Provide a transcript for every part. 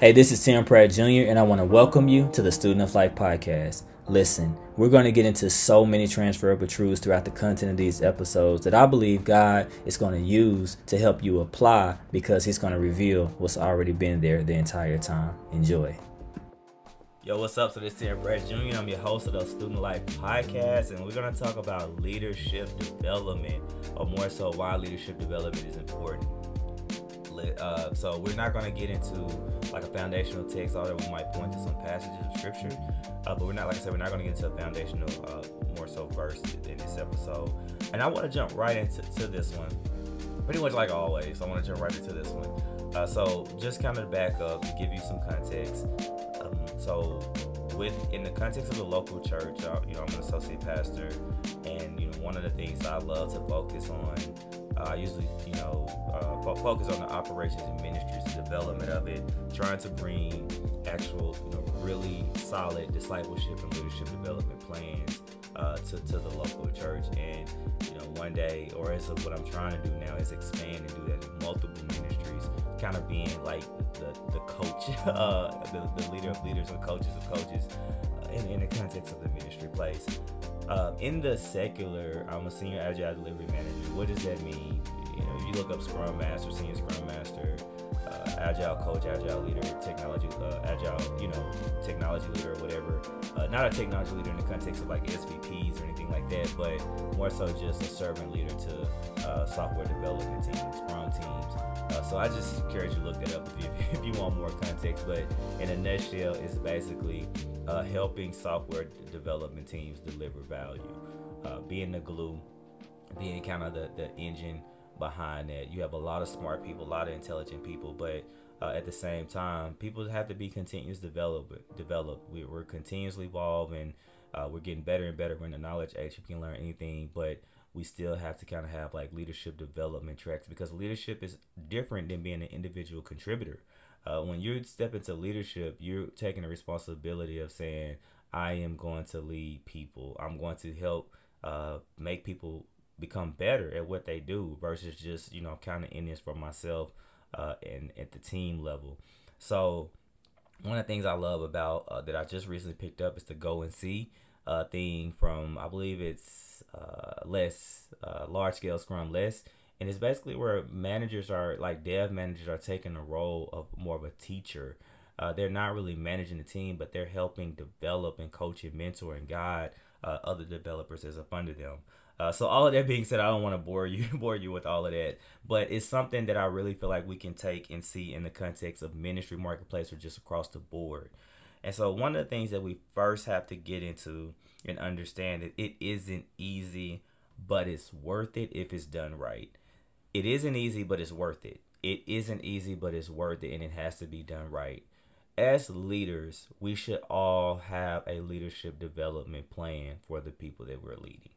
Hey, this is Tim Pratt Jr., and I want to welcome you to the Student of Life podcast. Listen, we're going to get into so many transferable truths throughout the content of these episodes that I believe God is going to use to help you apply because He's going to reveal what's already been there the entire time. Enjoy. Yo, what's up? So this is Tim Pratt Jr. I'm your host of the Student Life podcast, and we're going to talk about leadership development, or more so, why leadership development is important. Uh, so we're not going to get into like a foundational text, although we might point to some passages of scripture. Uh, but we're not, like I said, we're not going to get into a foundational, uh, more so verse in this episode. And I want to jump right into to this one, pretty much like always. I want to jump right into this one. Uh, so just kind of back up to give you some context. Um, so with in the context of the local church, uh, you know, I'm an associate pastor, and you know, one of the things I love to focus on I usually, you know, uh, focus on the operations and ministries, the development of it, trying to bring actual, you know, really solid discipleship and leadership development plans uh, to, to the local church. And, you know, one day, or as of what I'm trying to do now, is expand and do that in multiple ministries, kind of being like the, the coach, uh, the, the leader of leaders and coaches of coaches uh, in, in the context of the ministry place. Uh, in the secular, I'm a senior agile delivery manager. What does that mean? You know, you look up Scrum Master, senior Scrum Master, agile coach, agile leader, technology, uh, agile, you know, technology leader or whatever. Uh, not a technology leader in the context of like SVPs or anything like that, but more so just a servant leader to uh, software development teams, Scrum teams. Uh, so I just encourage you to look that up if you, if you want more context. But in a nutshell, it's basically uh, helping software development teams deliver value, uh, being the glue, being kind of the, the engine behind that. You have a lot of smart people, a lot of intelligent people, but uh, at the same time, people have to be continuous develop. Develop. We, are continuously evolving. Uh, we're getting better and better. We're in the knowledge age. You can learn anything, but we still have to kind of have like leadership development tracks because leadership is different than being an individual contributor uh, when you step into leadership, you're taking the responsibility of saying, I am going to lead people. I'm going to help uh, make people become better at what they do versus just, you know, kind of in this for myself uh, and at the team level. So, one of the things I love about uh, that I just recently picked up is the go and see uh, thing from, I believe it's uh, LeSS uh, large scale scrum LeSS and it's basically where managers are like dev managers are taking a role of more of a teacher uh, they're not really managing the team but they're helping develop and coach and mentor and guide uh, other developers as up under them uh, so all of that being said, I don't want to bore you bore you with all of that, but it's something that I really feel like we can take and see in the context of ministry marketplace or just across the board. And so one of the things that we first have to get into and understand that it isn't easy, but it's worth it if it's done right it isn't easy, but it's worth it. It isn't easy, but it's worth it, and it has to be done right. As leaders, we should all have a leadership development plan for the people that we're leading.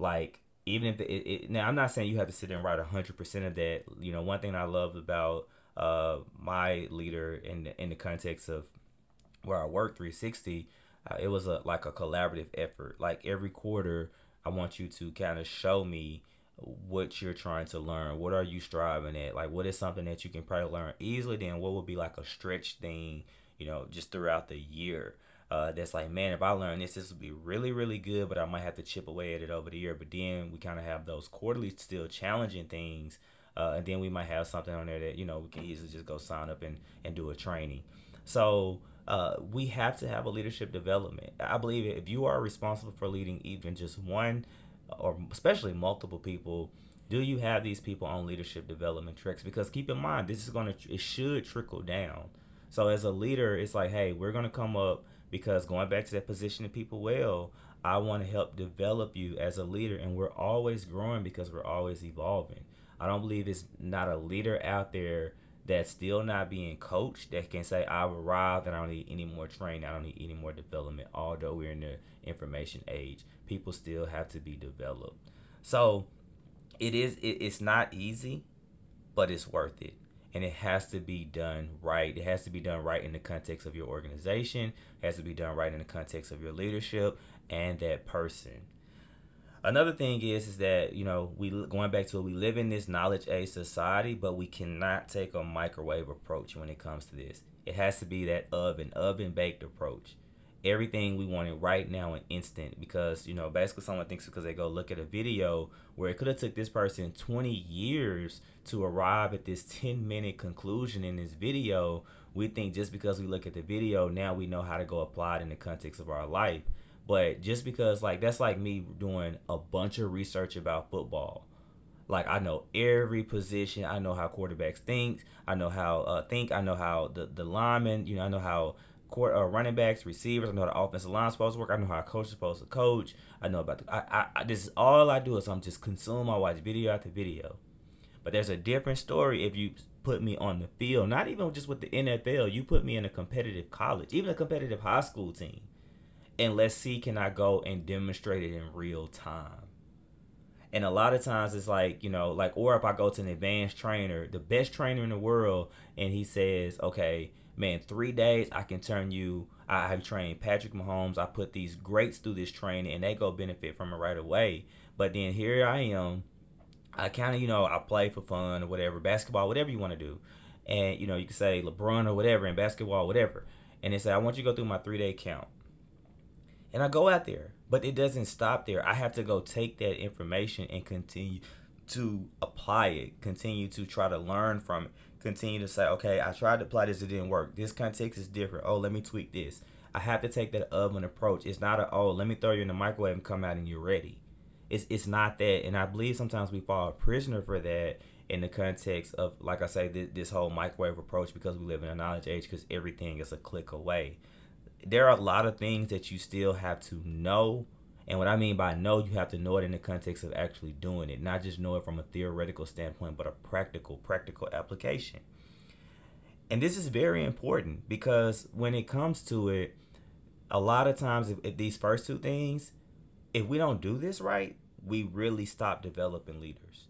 Like, even if it, it now, I'm not saying you have to sit there and write 100% of that. You know, one thing I love about uh, my leader in the, in the context of where I work 360, uh, it was a like a collaborative effort. Like every quarter, I want you to kind of show me what you're trying to learn. What are you striving at? Like, what is something that you can probably learn easily? Then, what would be like a stretch thing, you know, just throughout the year? Uh, that's like, man, if I learn this, this would be really, really good, but I might have to chip away at it over the year. But then we kind of have those quarterly, still challenging things. Uh, and then we might have something on there that, you know, we can easily just go sign up and, and do a training. So, uh, we have to have a leadership development. I believe if you are responsible for leading even just one or especially multiple people do you have these people on leadership development tracks because keep in mind this is going to it should trickle down so as a leader it's like hey we're going to come up because going back to that position of people well i want to help develop you as a leader and we're always growing because we're always evolving i don't believe it's not a leader out there that's still not being coached that can say I've arrived and I don't need any more training, I don't need any more development, although we're in the information age. People still have to be developed. So it is it, it's not easy, but it's worth it. And it has to be done right. It has to be done right in the context of your organization. It has to be done right in the context of your leadership and that person. another thing is is that you know we going back to it, we live in this knowledge age society, but we cannot take a microwave approach when it comes to this. It has to be that oven oven baked approach everything we wanted right now and instant because you know basically someone thinks because they go look at a video where it could have took this person 20 years to arrive at this 10 minute conclusion in this video we think just because we look at the video now we know how to go apply it in the context of our life but just because like that's like me doing a bunch of research about football like I know every position. I know how quarterbacks think. I know how uh, think. I know how the the linemen. You know, I know how court uh, running backs, receivers. I know how the offensive line supposed to work. I know how a coach is supposed to coach. I know about the. I, I, I this is all I do is I'm just consume. I watch video after video. But there's a different story if you put me on the field. Not even just with the NFL. You put me in a competitive college, even a competitive high school team, and let's see can I go and demonstrate it in real time. And a lot of times it's like, you know, like, or if I go to an advanced trainer, the best trainer in the world, and he says, okay, man, three days I can turn you. I have trained Patrick Mahomes. I put these greats through this training, and they go benefit from it right away. But then here I am. I kind of, you know, I play for fun or whatever, basketball, whatever you want to do. And, you know, you can say LeBron or whatever in basketball, whatever. And they say, I want you to go through my three day count. And I go out there, but it doesn't stop there. I have to go take that information and continue to apply it, continue to try to learn from it, continue to say, okay, I tried to apply this, it didn't work. This context is different. Oh, let me tweak this. I have to take that oven approach. It's not a oh, let me throw you in the microwave and come out and you're ready. It's it's not that, and I believe sometimes we fall a prisoner for that in the context of, like I say, this, this whole microwave approach because we live in a knowledge age because everything is a click away. There are a lot of things that you still have to know and what I mean by know, you have to know it in the context of actually doing it, not just know it from a theoretical standpoint, but a practical, practical application. And this is very important because when it comes to it, a lot of times, if, if these first two things, if we don't do this right, we really stop developing leaders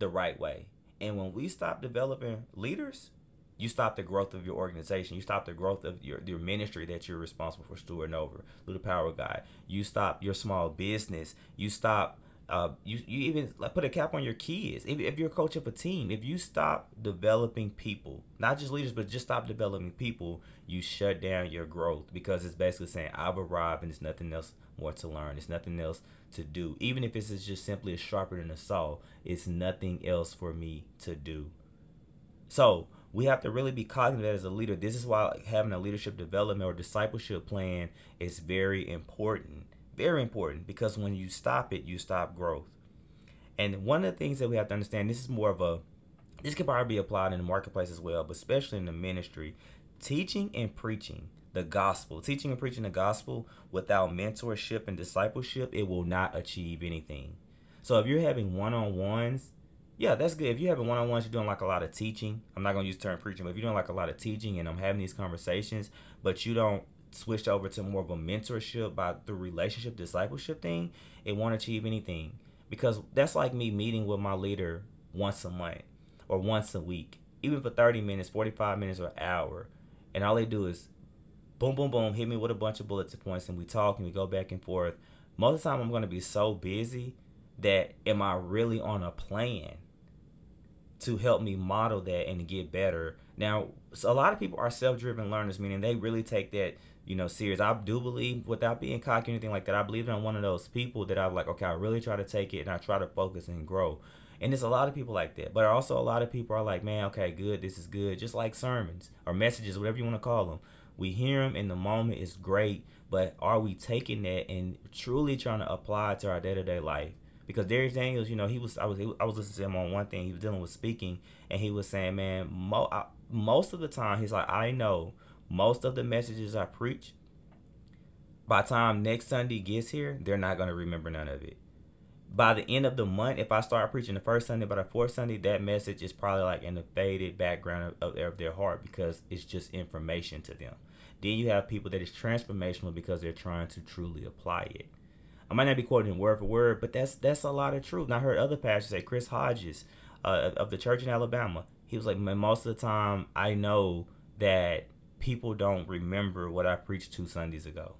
the right way. And when we stop developing leaders, you stop the growth of your organization. You stop the growth of your, your ministry that you're responsible for stewarding over through the power of God. You stop your small business. You stop. Uh, you you even put a cap on your kids. If, if you're a coach of a team, if you stop developing people, not just leaders, but just stop developing people, you shut down your growth because it's basically saying I've arrived and there's nothing else more to learn. There's nothing else to do. Even if it's just simply a sharper than a saw, it's nothing else for me to do. So we have to really be cognizant as a leader. This is why having a leadership development or discipleship plan is very important. Very important because when you stop it, you stop growth. And one of the things that we have to understand, this is more of a, this can probably be applied in the marketplace as well, but especially in the ministry, teaching and preaching the gospel, teaching and preaching the gospel without mentorship and discipleship, it will not achieve anything. So if you're having one on ones yeah, that's good. If you're having one on ones, you're doing like a lot of teaching. I'm not gonna use term preaching, but if you're doing like a lot of teaching and I'm having these conversations, but you don't switch over to more of a mentorship by the relationship discipleship thing, it won't achieve anything. Because that's like me meeting with my leader once a month or once a week, even for 30 minutes, 45 minutes, or an hour. And all they do is boom, boom, boom, hit me with a bunch of bullets points, and we talk and we go back and forth. Most of the time, I'm going to be so busy that am I really on a plan? To help me model that and get better. Now, so a lot of people are self-driven learners, meaning they really take that, you know, serious. I do believe, without being cocky or anything like that, I believe I'm one of those people that I'm like, okay, I really try to take it and I try to focus and grow. And there's a lot of people like that. But also a lot of people are like, man, okay, good, this is good. Just like sermons or messages, whatever you want to call them. We hear them in the moment, it's great. But are we taking that and truly trying to apply it to our day-to-day life? Because Dharius Daniels, you know, he was I was I was listening to him on one thing. He was dealing with speaking, and he was saying, man, mo- I, most of the time, he's like, I know most of the messages I preach. By time next Sunday gets here, they're not gonna remember none of it. By the end of the month, if I start preaching the first Sunday, by the fourth Sunday, that message is probably like in the faded background of, of, of their heart because it's just information to them. Then you have people that is transformational because they're trying to truly apply it. I might not be quoting him word for word, but that's that's a lot of truth. And I heard other pastors say, Chris Hodges uh, of the church in Alabama, he was like, most of the time I know that people don't remember what I preached two Sundays ago.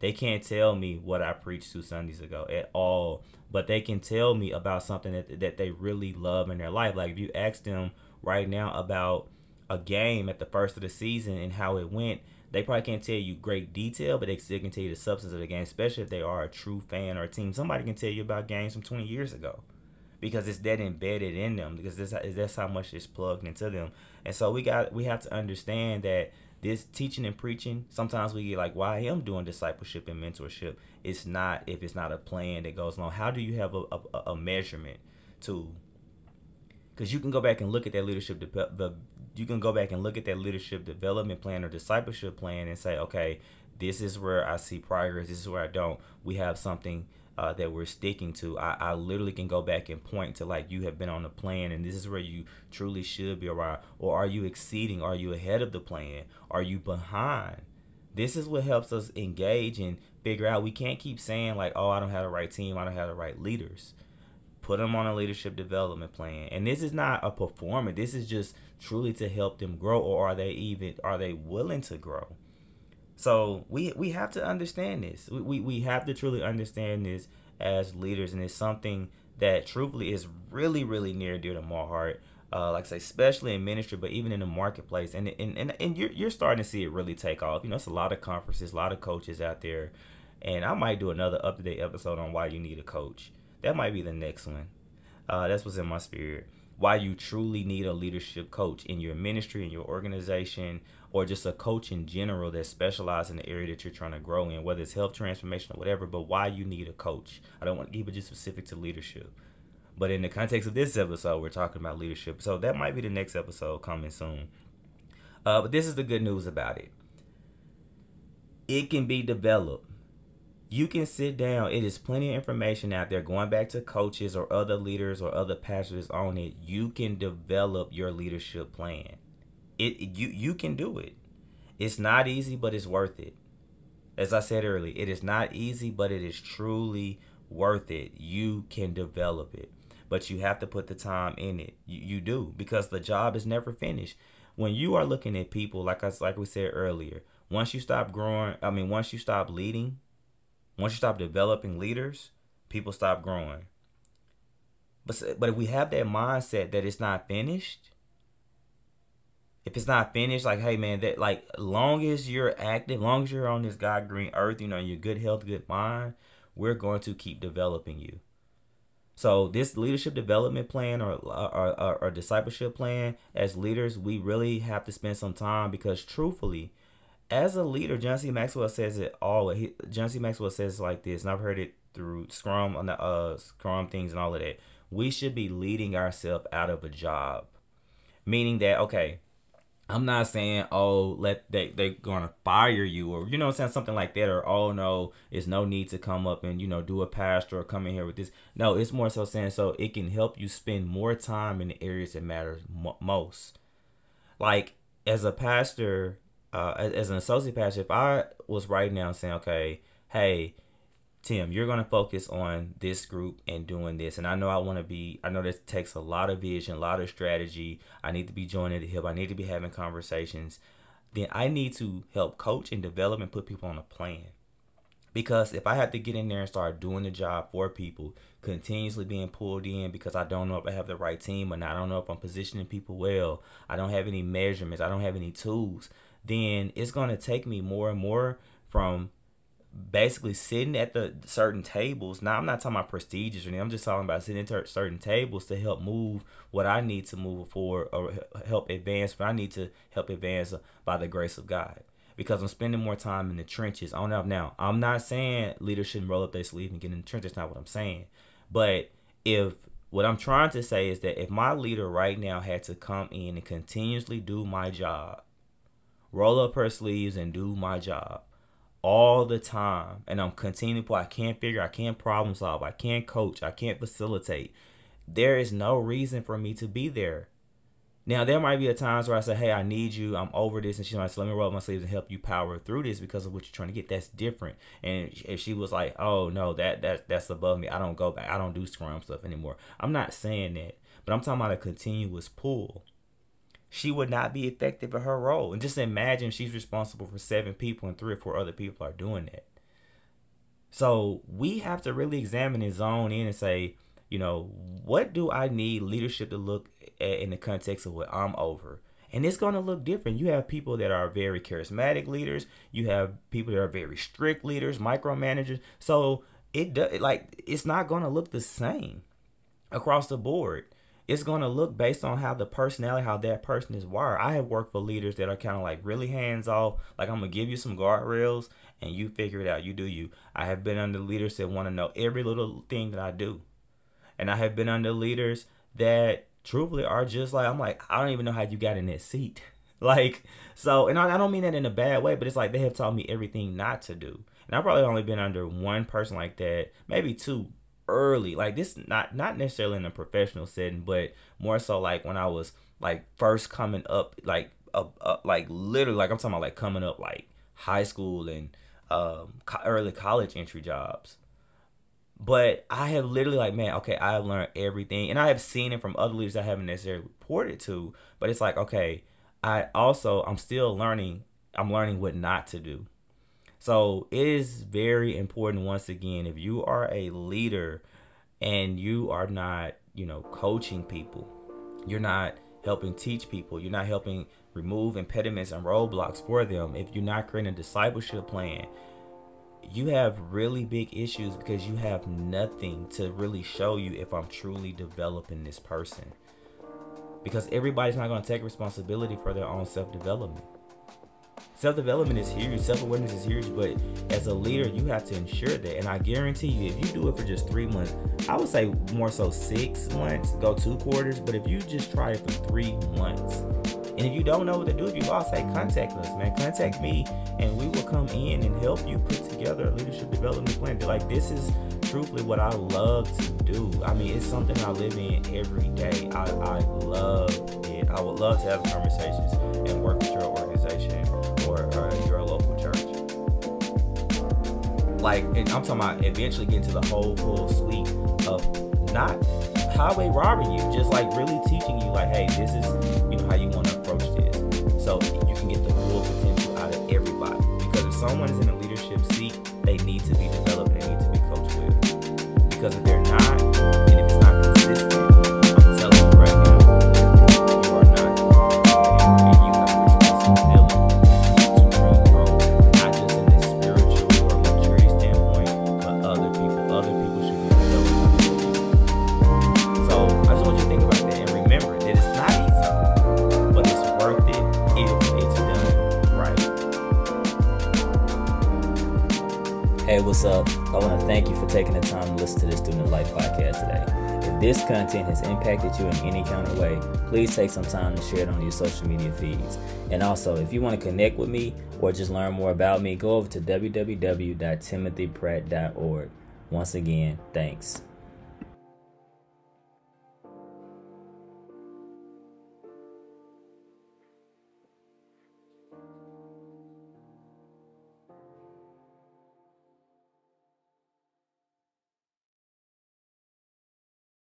They can't tell me what I preached two Sundays ago at all, but they can tell me about something that that they really love in their life. Like if you ask them right now about a game at the first of the season and how it went, they probably can't tell you great detail, but they still can tell you the substance of the game, especially if they are a true fan or a team. Somebody can tell you about games from 20 years ago because it's that embedded in them because this, that's how much it's plugged into them. And so we got we have to understand that this teaching and preaching, sometimes we get like, why am doing discipleship and mentorship. It's not if it's not a plan that goes along. How do you have a, a, a measurement to? Because you can go back and look at that leadership, the you can go back and look at that leadership development plan or discipleship plan and say, okay, this is where I see progress. This is where I don't. We have something uh, that we're sticking to. I, I literally can go back and point to like you have been on the plan and this is where you truly should be around. Or are you exceeding? Are you ahead of the plan? Are you behind? This is what helps us engage and figure out. We can't keep saying like, oh, I don't have the right team. I don't have the right leaders. Put them on a leadership development plan. And this is not a performance. This is just truly to help them grow. Or are they even, are they willing to grow? So we we have to understand this. We, we, we have to truly understand this as leaders, and it's something that truthfully is really, really near dear to my heart. Uh, like I say, especially in ministry, but even in the marketplace, and and and, and you're you're starting to see it really take off. You know, it's a lot of conferences, a lot of coaches out there, and I might do another up to date episode on why you need a coach. That might be the next one. Uh, that's what's in my spirit. Why you truly need a leadership coach in your ministry, in your organization, or just a coach in general that specializes in the area that you're trying to grow in, whether it's health transformation or whatever, but why you need a coach. I don't want to keep it just specific to leadership. But in the context of this episode, we're talking about leadership. So that might be the next episode coming soon. Uh, but this is the good news about it. It can be developed. You can sit down. It is plenty of information out there. Going back to coaches or other leaders or other pastors on it, you can develop your leadership plan it you you can do it. It's not easy, but it's worth it. As I said earlier, it is not easy, but it is truly worth it. You can develop it, but you have to put the time in it. You, you do because the job is never finished. When you are looking at people, like us, like we said earlier, once you stop growing, I mean, once you stop leading, once you stop developing leaders, people stop growing. But but if we have that mindset that it's not finished, if it's not finished, like, hey man, that like long as you're active, long as you're on this God green earth, you know, your good health, good mind, we're going to keep developing you. So this leadership development plan or, or, or, or discipleship plan, as leaders, we really have to spend some time because truthfully, as a leader, John C. Maxwell says it all. He, John C. Maxwell says like this, and I've heard it through Scrum on the uh Scrum things and all of that. We should be leading ourselves out of a job, meaning that okay, I'm not saying oh let they they're gonna fire you or you know saying something like that or oh no it's no need to come up and you know do a pastor or come in here with this no it's more so saying so it can help you spend more time in the areas that matter most like as a pastor uh, as, an associate pastor if I was right now saying okay hey Tim, you're going to focus on this group and doing this. And I know I want to be, I know this takes a lot of vision, a lot of strategy. I need to be joining the hip. I need to be having conversations. Then I need to help coach and develop and put people on a plan. Because if I have to get in there and start doing the job for people, continuously being pulled in because I don't know if I have the right team or not, I don't know if I'm positioning people well, I don't have any measurements, I don't have any tools, then it's going to take me more and more from basically sitting at the certain tables. Now I'm not talking about prestigious or anything. I'm just talking about sitting at certain tables to help move what I need to move forward or help advance what I need to help advance by the grace of God. Because I'm spending more time in the trenches. On up now. I'm not saying leaders shouldn't roll up their sleeve and get in the trenches. That's not what I'm saying. But if what I'm trying to say is that if my leader right now had to come in and continuously do my job, roll up her sleeves and do my job, all the time and I'm continuing to I can't figure, I can't problem solve, I can't coach, I can't facilitate. There is no reason for me to be there. Now there might be a times where I say, Hey, I need you, I'm over this and she's like, say, Let me roll up my sleeves and help you power through this because of what you're trying to get. That's different. And if she was like, Oh no, that that that's above me. I don't go back, I don't do scrum stuff anymore. I'm not saying that. But I'm talking about a continuous pull she would not be effective in her role. And just imagine she's responsible for seven people and three or four other people are doing that. So we have to really examine and zone in and say, you know, what do I need leadership to look at in the context of what I'm over? And it's going to look different. You have people that are very charismatic leaders. You have people that are very strict leaders, micromanagers. So it does like it's not going to look the same across the board. It's going to look based on how the personality, how that person is wired. I have worked for leaders that are kind of like really hands off. Like I'm gonna give you some guardrails and you figure it out. You do you. I have been under leaders that want to know every little thing that I do, and I have been under leaders that truthfully are just like I'm like I don't even know how you got in that seat. Like so, and I, I don't mean that in a bad way, but it's like they have taught me everything not to do. And I've probably only been under one person like that, maybe two early. Like this, not not necessarily in a professional setting, but more so like when I was like first coming up, like uh like literally, like I'm talking about like coming up like high school and um, early college entry jobs. But I have literally like, man, okay, I have learned everything, and I have seen it from other leaders I haven't necessarily reported to. But it's like, okay, I also I'm still learning. I'm learning what not to do. So it is very important. Once again, if you are a leader and you are not, you know, coaching people, you're not helping teach people, you're not helping remove impediments and roadblocks for them. If you're not creating a discipleship plan, you have really big issues because you have nothing to really show you if I'm truly developing this person. Because everybody's not going to take responsibility for their own self development. Self development is huge, self awareness is huge, but as a leader, you have to ensure that. And I guarantee you, if you do it for just three months, I would say more so six months, go two quarters. But if you just try it for three months, and if you don't know what to do, if you lost, hey, contact us, man. Contact me, and we will come in and help you put together a leadership development plan. Like this is truthfully what I love to do. I mean, it's something I live in every day. I, I love it. I would love to have conversations and work with your organization or uh, your local church. Like, and I'm talking about eventually getting to the whole full suite of not highway robbing you, just like really teaching you, like, hey, this is what's up? I want to thank you for taking the time to listen to this Student Life podcast today. If this content has impacted you in any kind of way, please take some time to share it on your social media feeds. And also, if you want to connect with me or just learn more about me, go over to www.timothypratt.org. Once again, thanks.